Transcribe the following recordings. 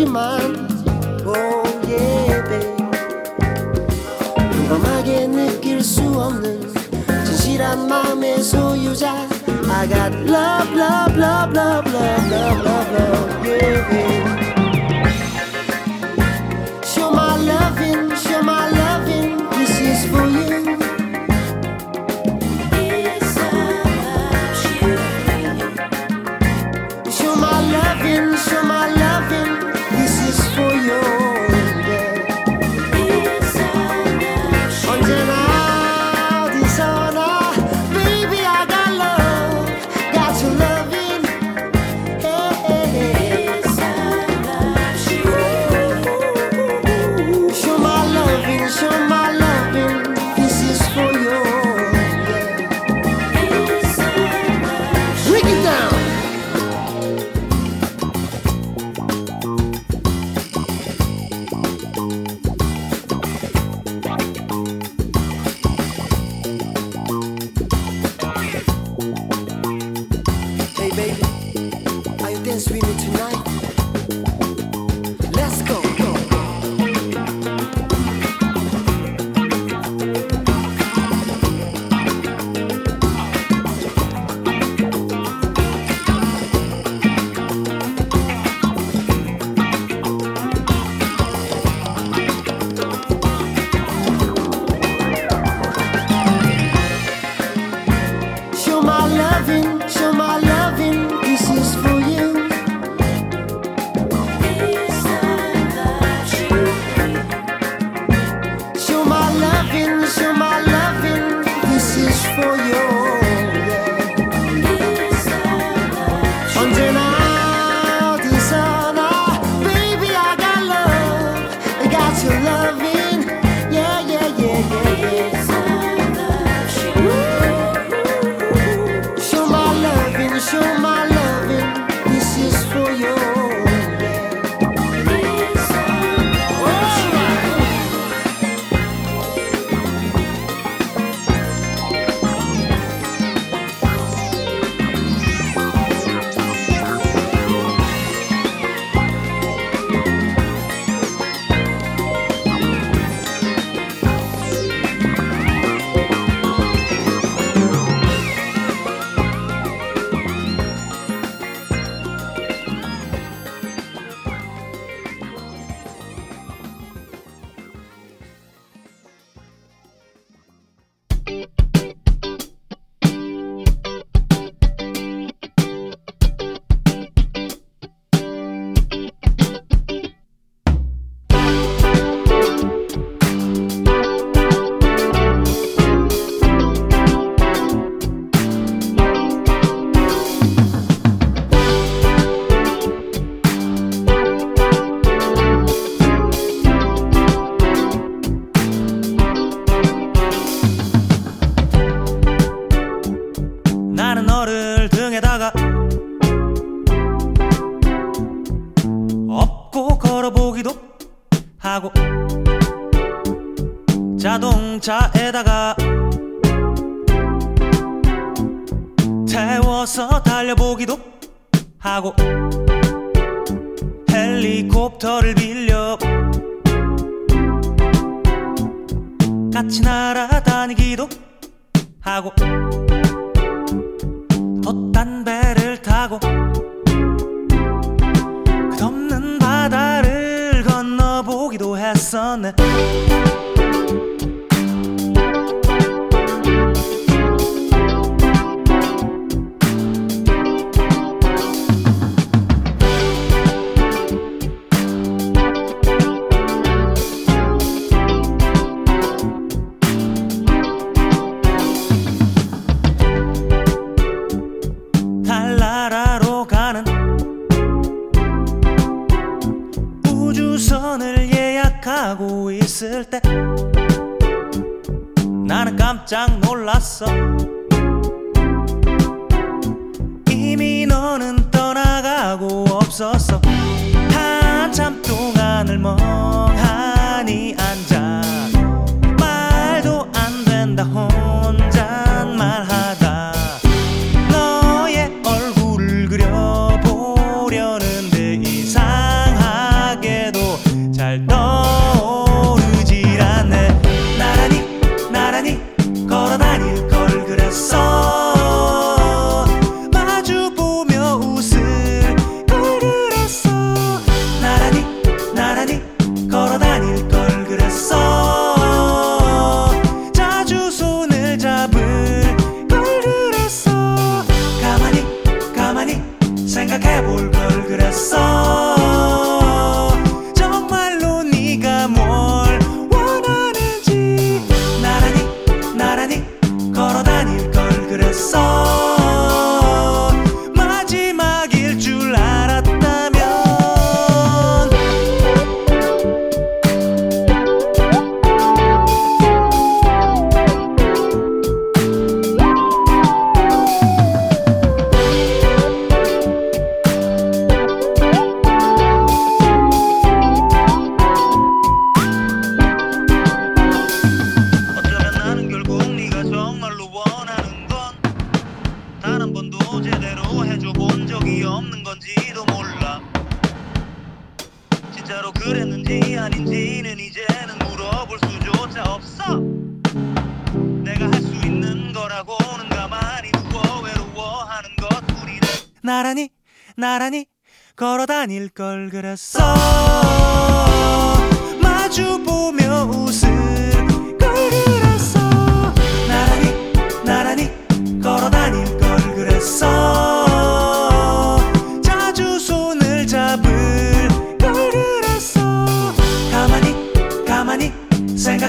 she minds. Oh yeah, 용감하게 느낄 수 없는 진실한 마음의 소유자. I got love, love, love, love, love, love, love, love, yeah, baby.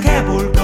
생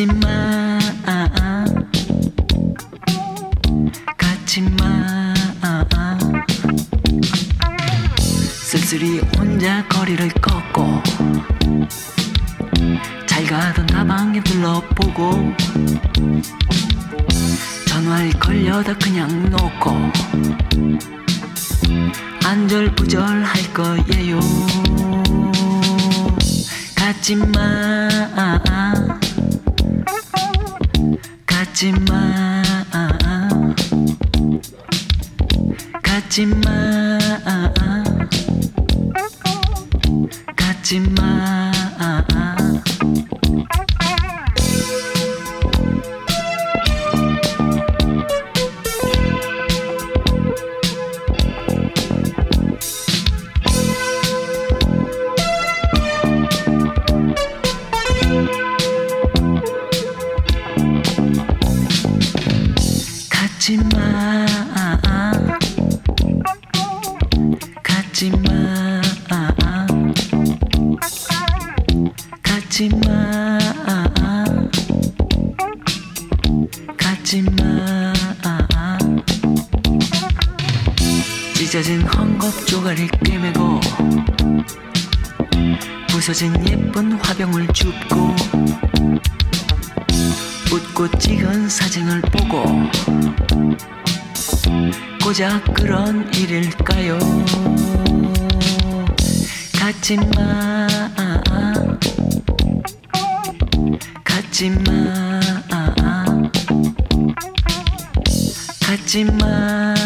가지 마. 가지 마. 쓸쓸히 혼자 거리를 걷고 잘 가던 다방에 둘러보고 전화에 걸려다 그냥 놓고 안절부절 할 거예요. 가지마 가지마 가지마. 가지마 가지마 가지마. 가지마. 가지마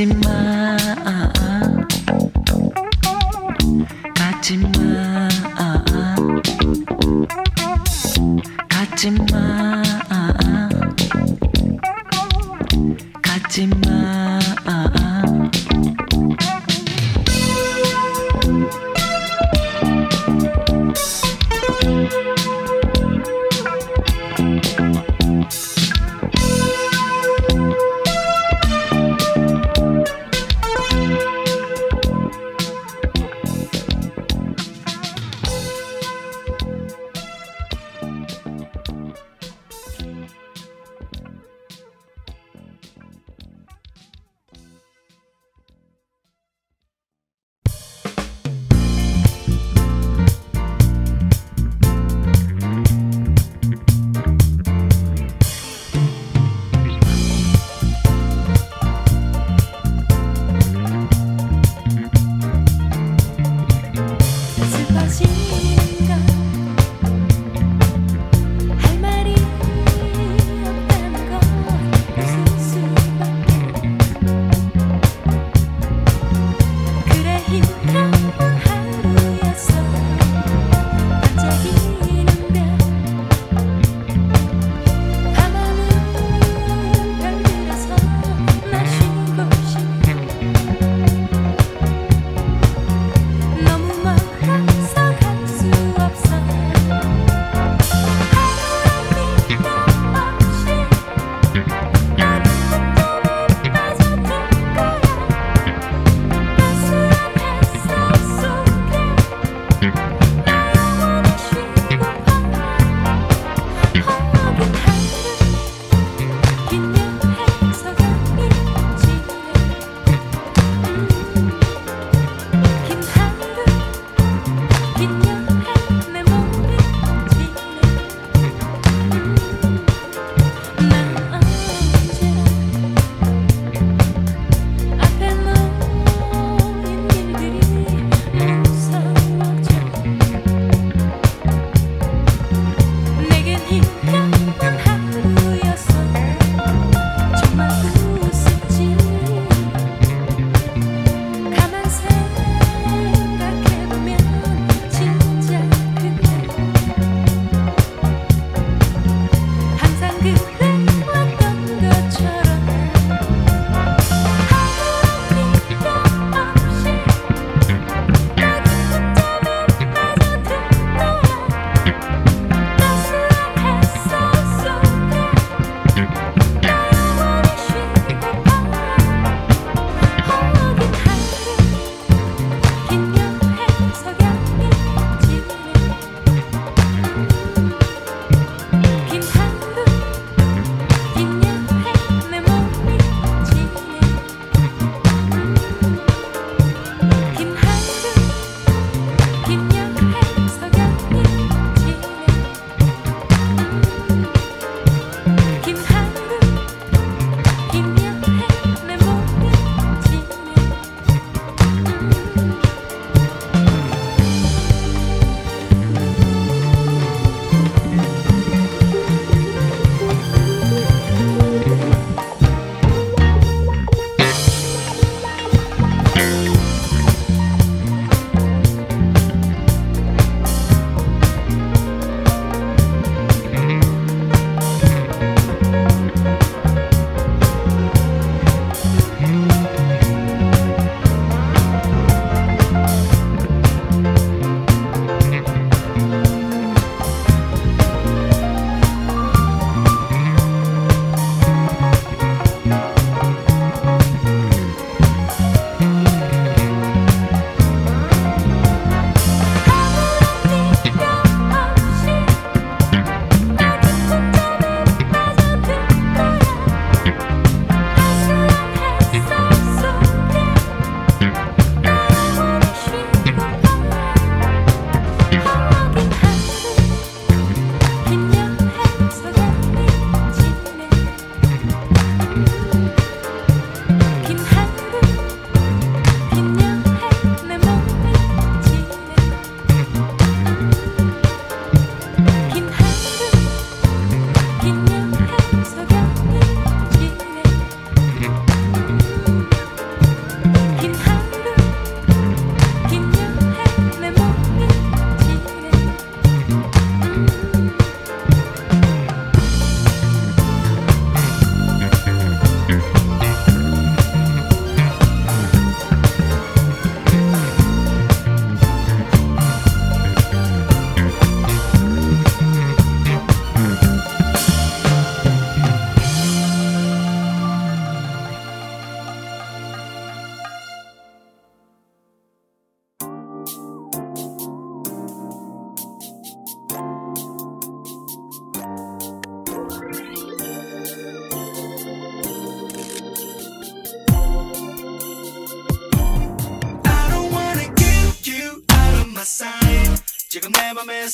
in.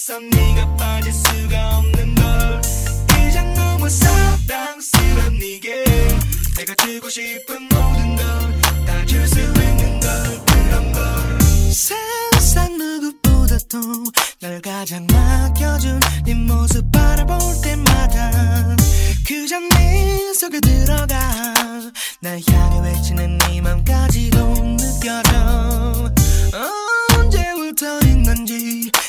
내 맘에서 네가 빠질 수가 없는 걸 이젠 너무 사랑스런 네게. 내가 주고 싶은 모든 걸 다 줄 수 있는 걸. 그런 걸. 세상 누구보다도 널 가장 아껴준 네 모습 바라볼 때마다 그저 네 속에 들어가. 날 향해 외치는 네 맘까지도 느껴져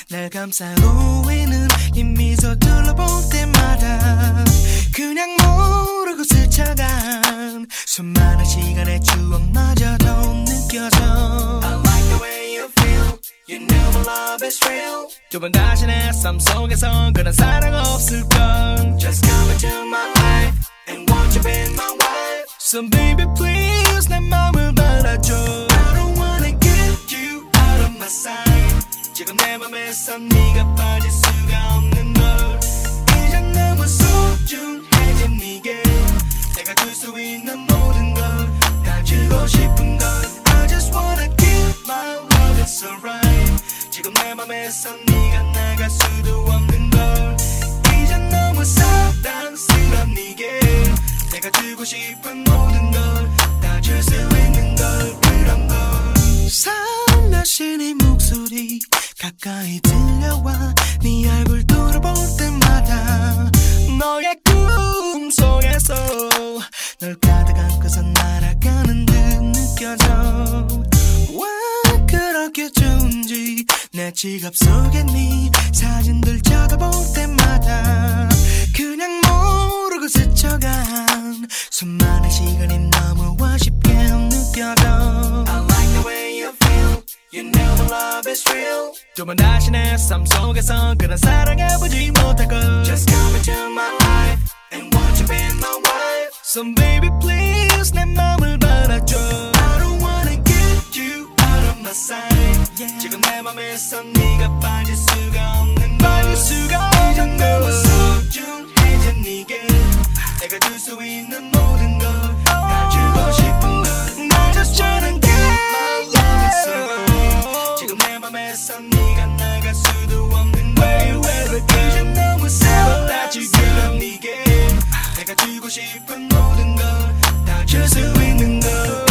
날 감싸고 있는 이 미소 둘러볼 때마다 그냥 모르고 스쳐간 수많은 시간의 추억마저도 느껴져 I like the way you feel You know my love is real 두번 다시 내 삶 속에서 그런 사랑 없을걸 Just come into my life And won't you be my wife So baby please 내 맘을 받아줘 I don't wanna get you out of my sight 지금 내 맘에서 네가 빠질 수가 없는 걸 이젠 너무 소중해진 네게. 내가 줄 수 있는 모든 걸다 주고 싶은 걸. I just wanna give my love it's alright. 지금 내 맘에서 네가 나갈 수도 없는 걸. 이젠 너무 사랑스런 네게. 내가 주고 싶은 모든 걸다 줄 수 있는 걸. 그런 걸 네 목소리 가까이 들려와 네 얼굴 돌아볼 때마다 너의 꿈 속에서 널 가득 안고서 날아가는 듯 느껴져 왜 그렇게 좋은지 내 지갑 속에 네 사진들 적어볼 때마다 그냥 모르고 스쳐간 수많은 시간이 너무 아쉽게 느껴져 You know my love is real 두 번 다시 내 삶 속에서 그런 사랑해보지 못할 걸 Just come into my life And won't you be my wife So baby please 내 맘을 받아줘 I don't wanna get you out of my sight 지금 내 맘에서 네가 빠질 수가 없는 걸 빠질 수가 없는 걸 너무 소중해진 네게 내가 줄 수 있는 모든 걸 다 주고 싶은 걸 I just wanna 내 맘에서 네가 나갈 수도 없는 걸 이젠 너무 세월다 지금 네게 내가 주고 싶은 모든 걸다줄수 있는 걸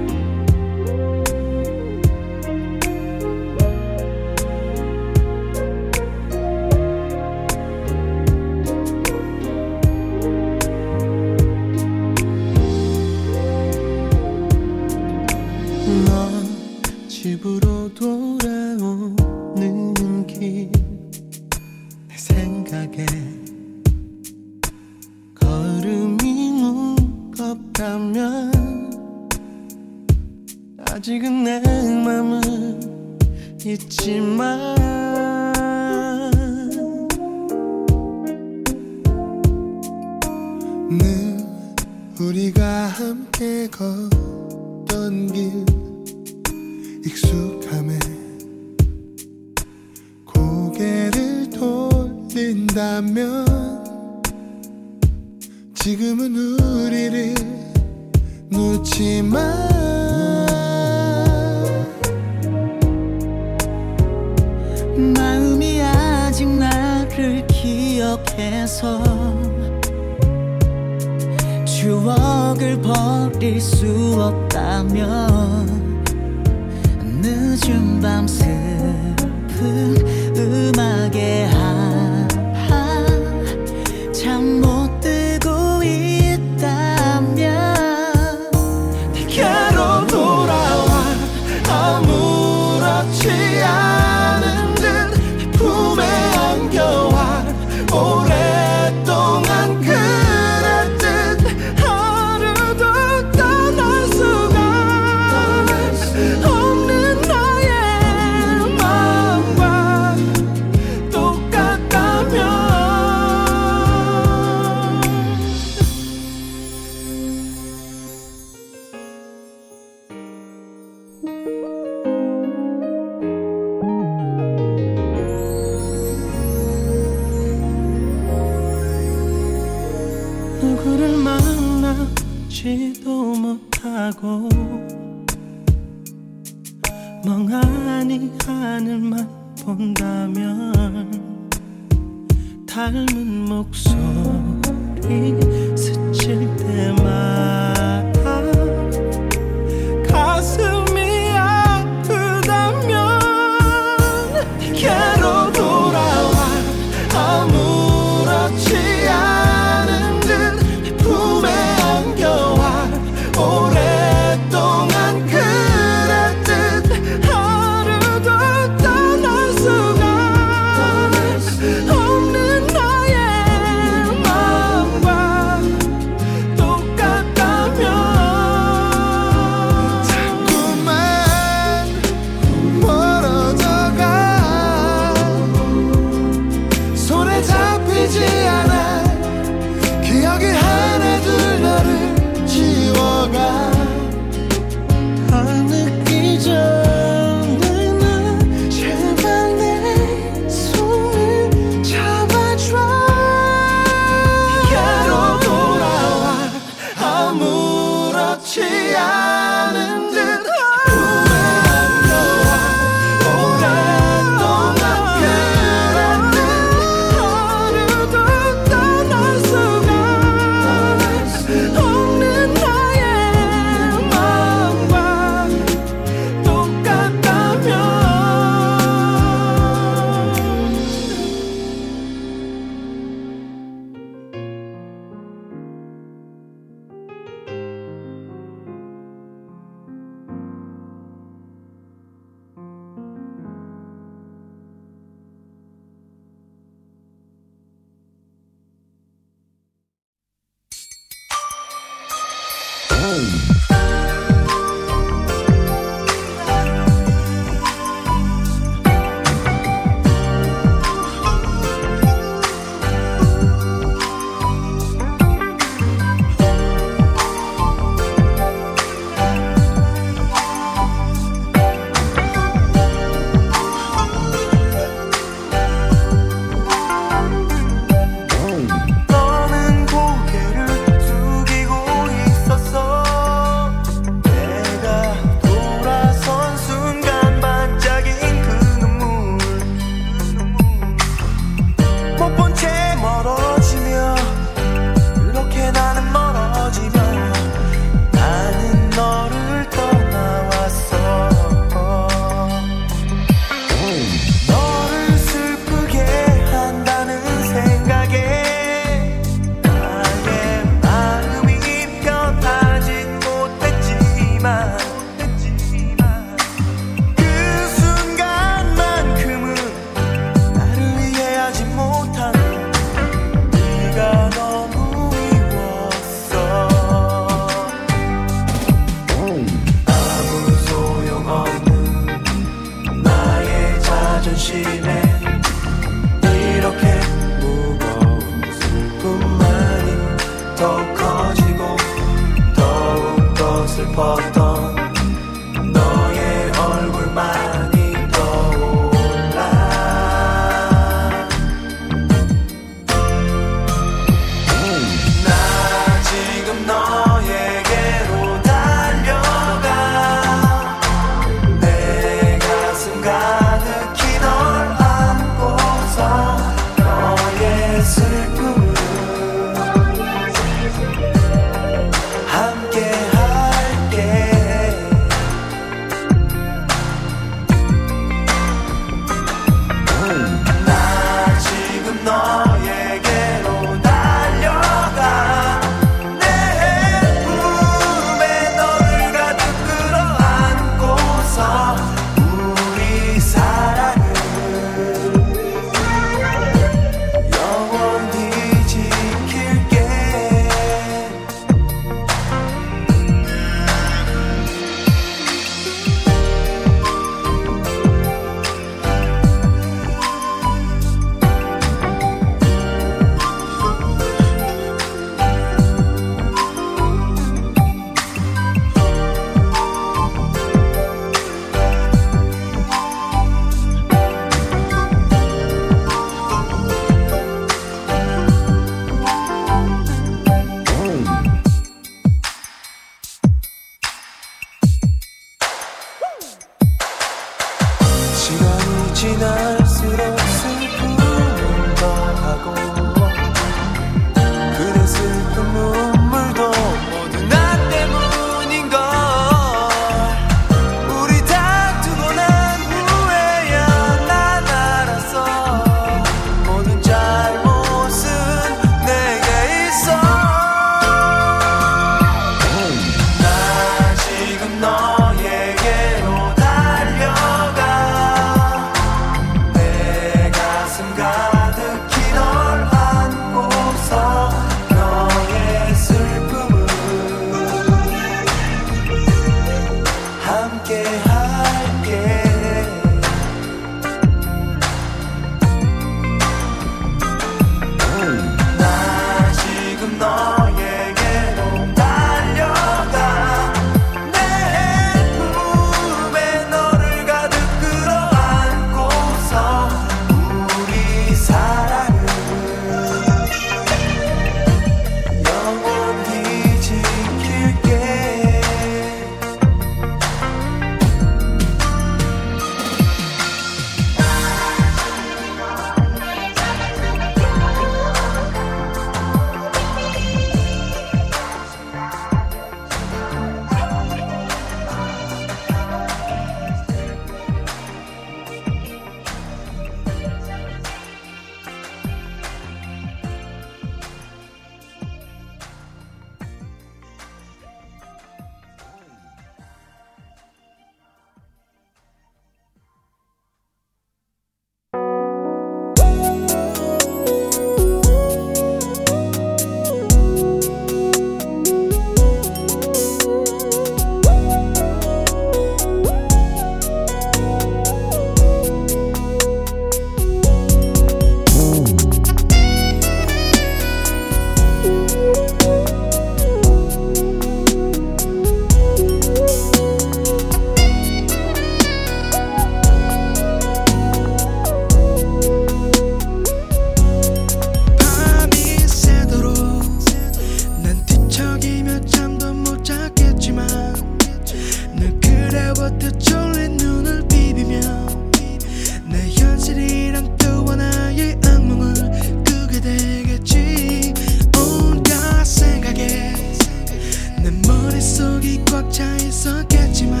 혼자 있었겠지만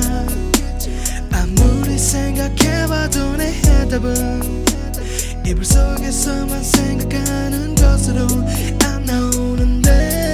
아무리 생각해봐도 내 해답은 이불 속에서만 생각하는 것으로 안 나오는데.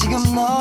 지금 너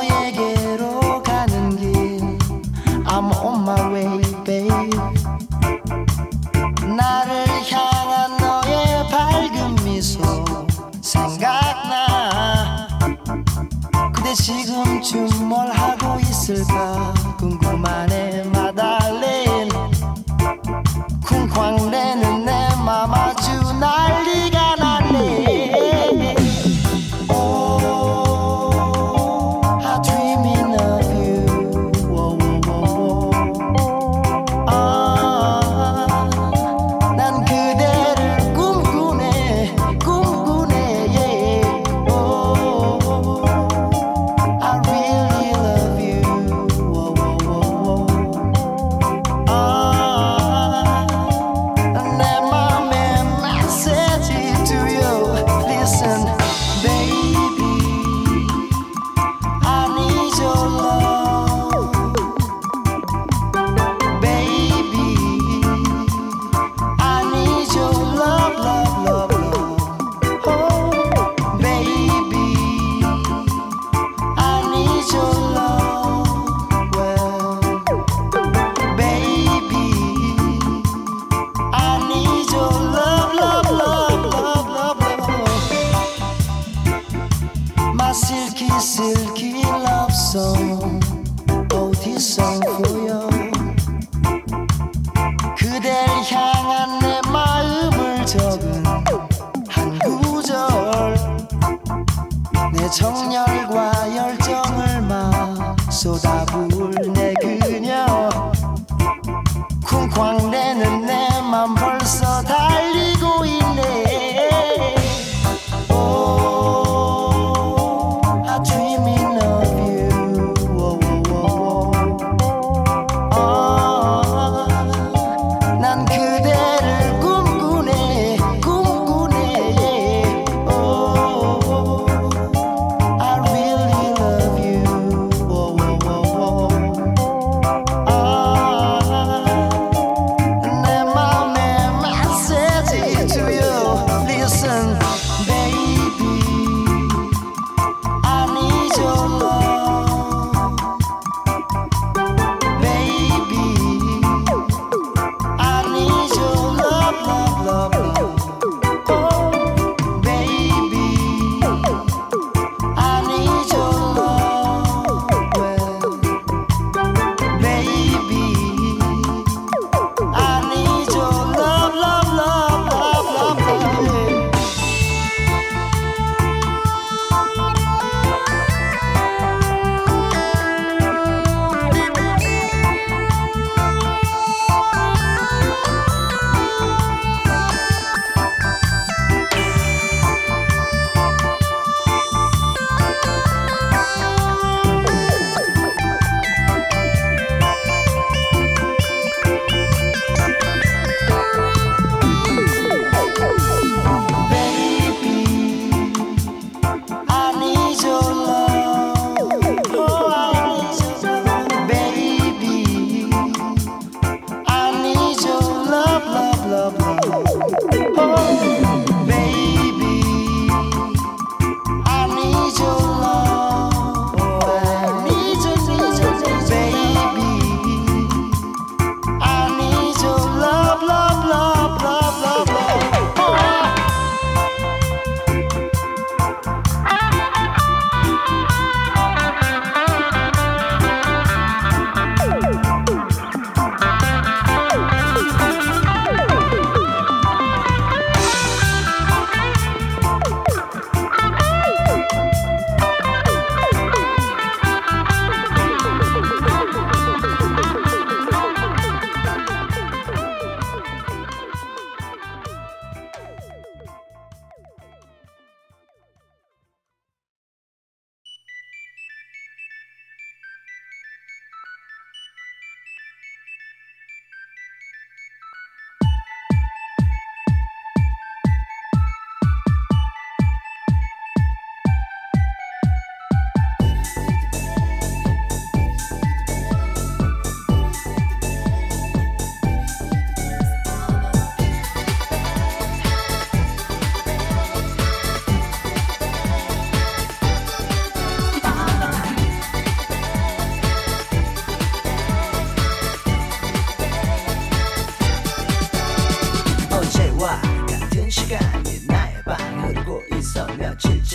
내 정열과 열정을 막 쏟아부을 내 그녀. 쿵쾅대는 내 맘 벌써 달려.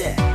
며칠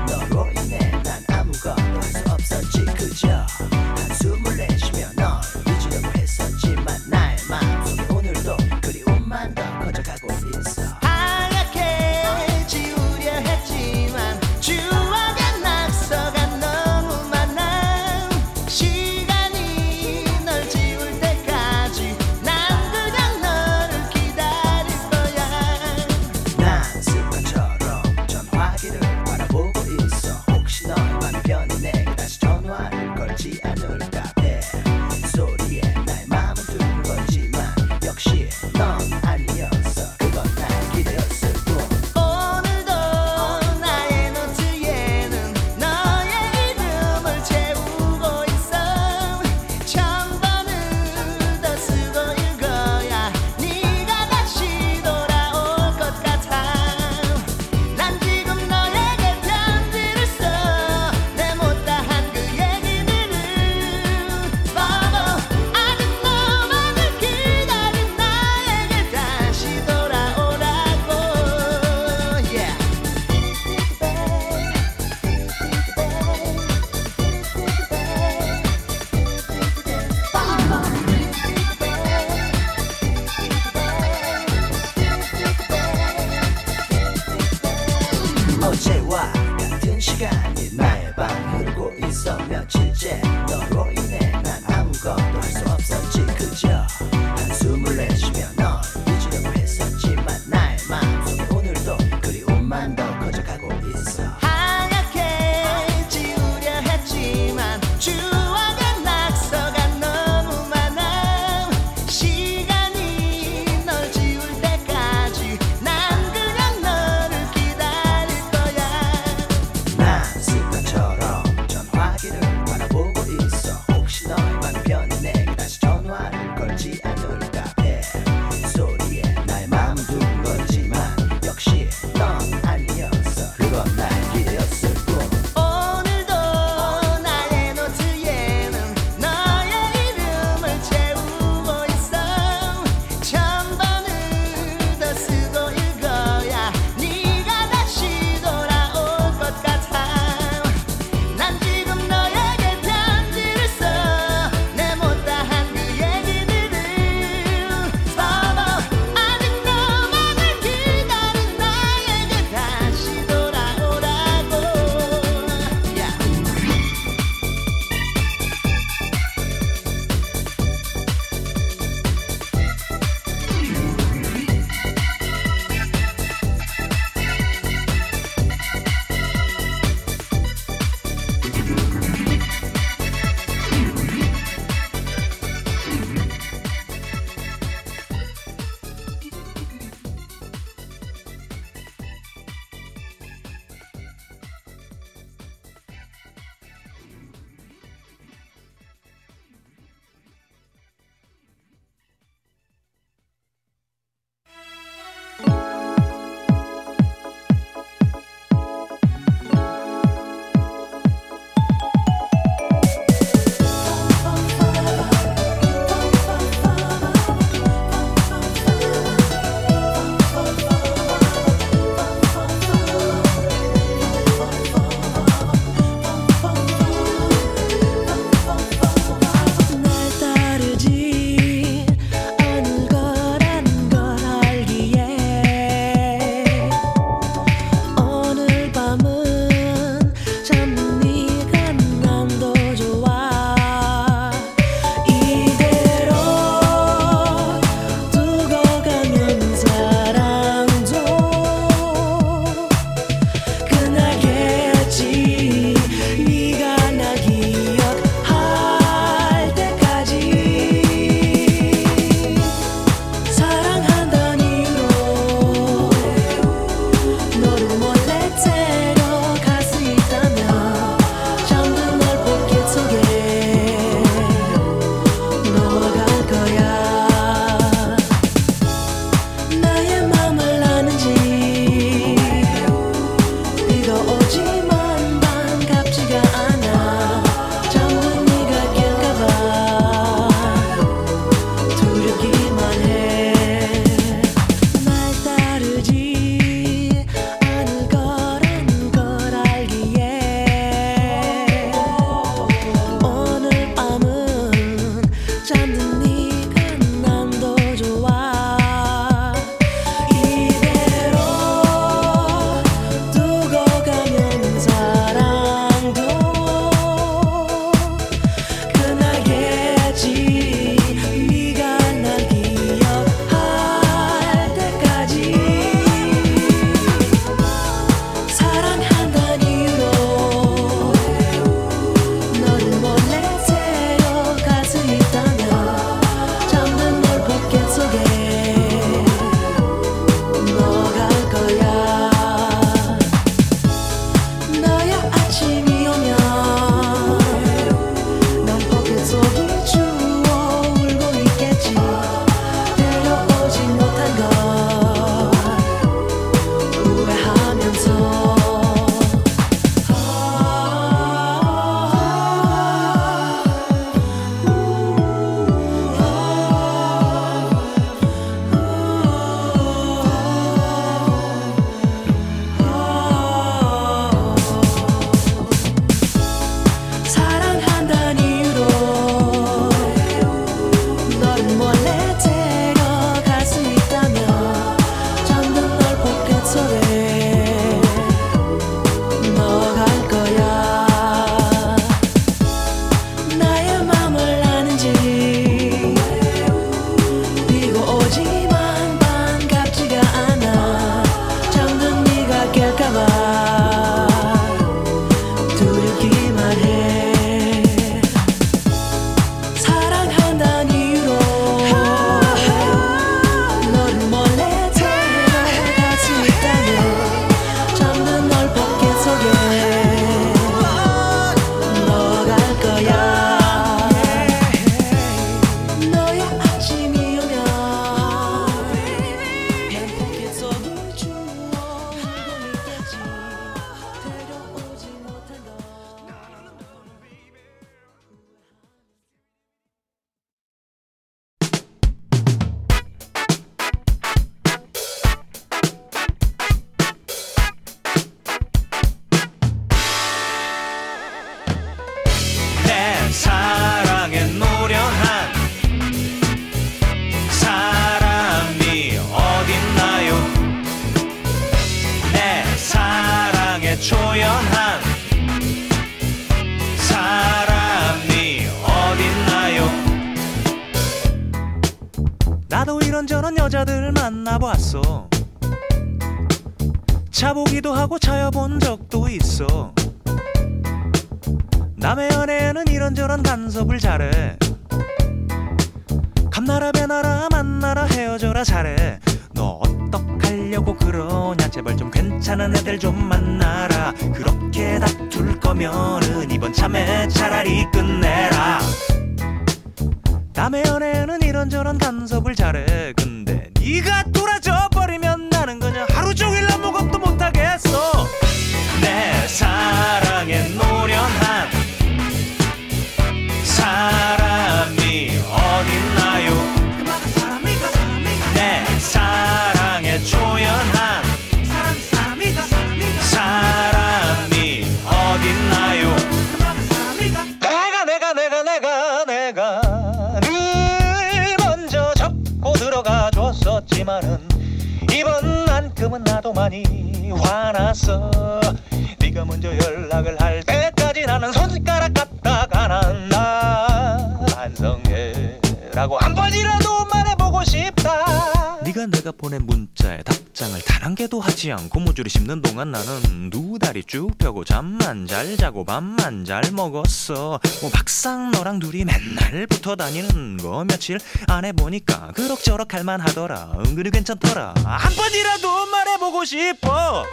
보낸 문자에 답장을 단 한 개도 하지 않고 모조리 씹는 동안 나는 두 다리 쭉 펴고 잠만 잘 자고 밥만 잘 먹었어. 뭐 막상 너랑 둘이 맨날 붙어 다니는 거 며칠 안 해보니까 그럭저럭 할만 하더라. 은근히 괜찮더라. 한 번이라도 말해보고 싶어.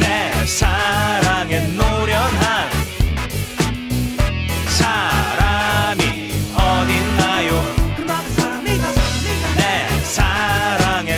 내 사랑에 노련한 사람이 어딨나요? 내 사랑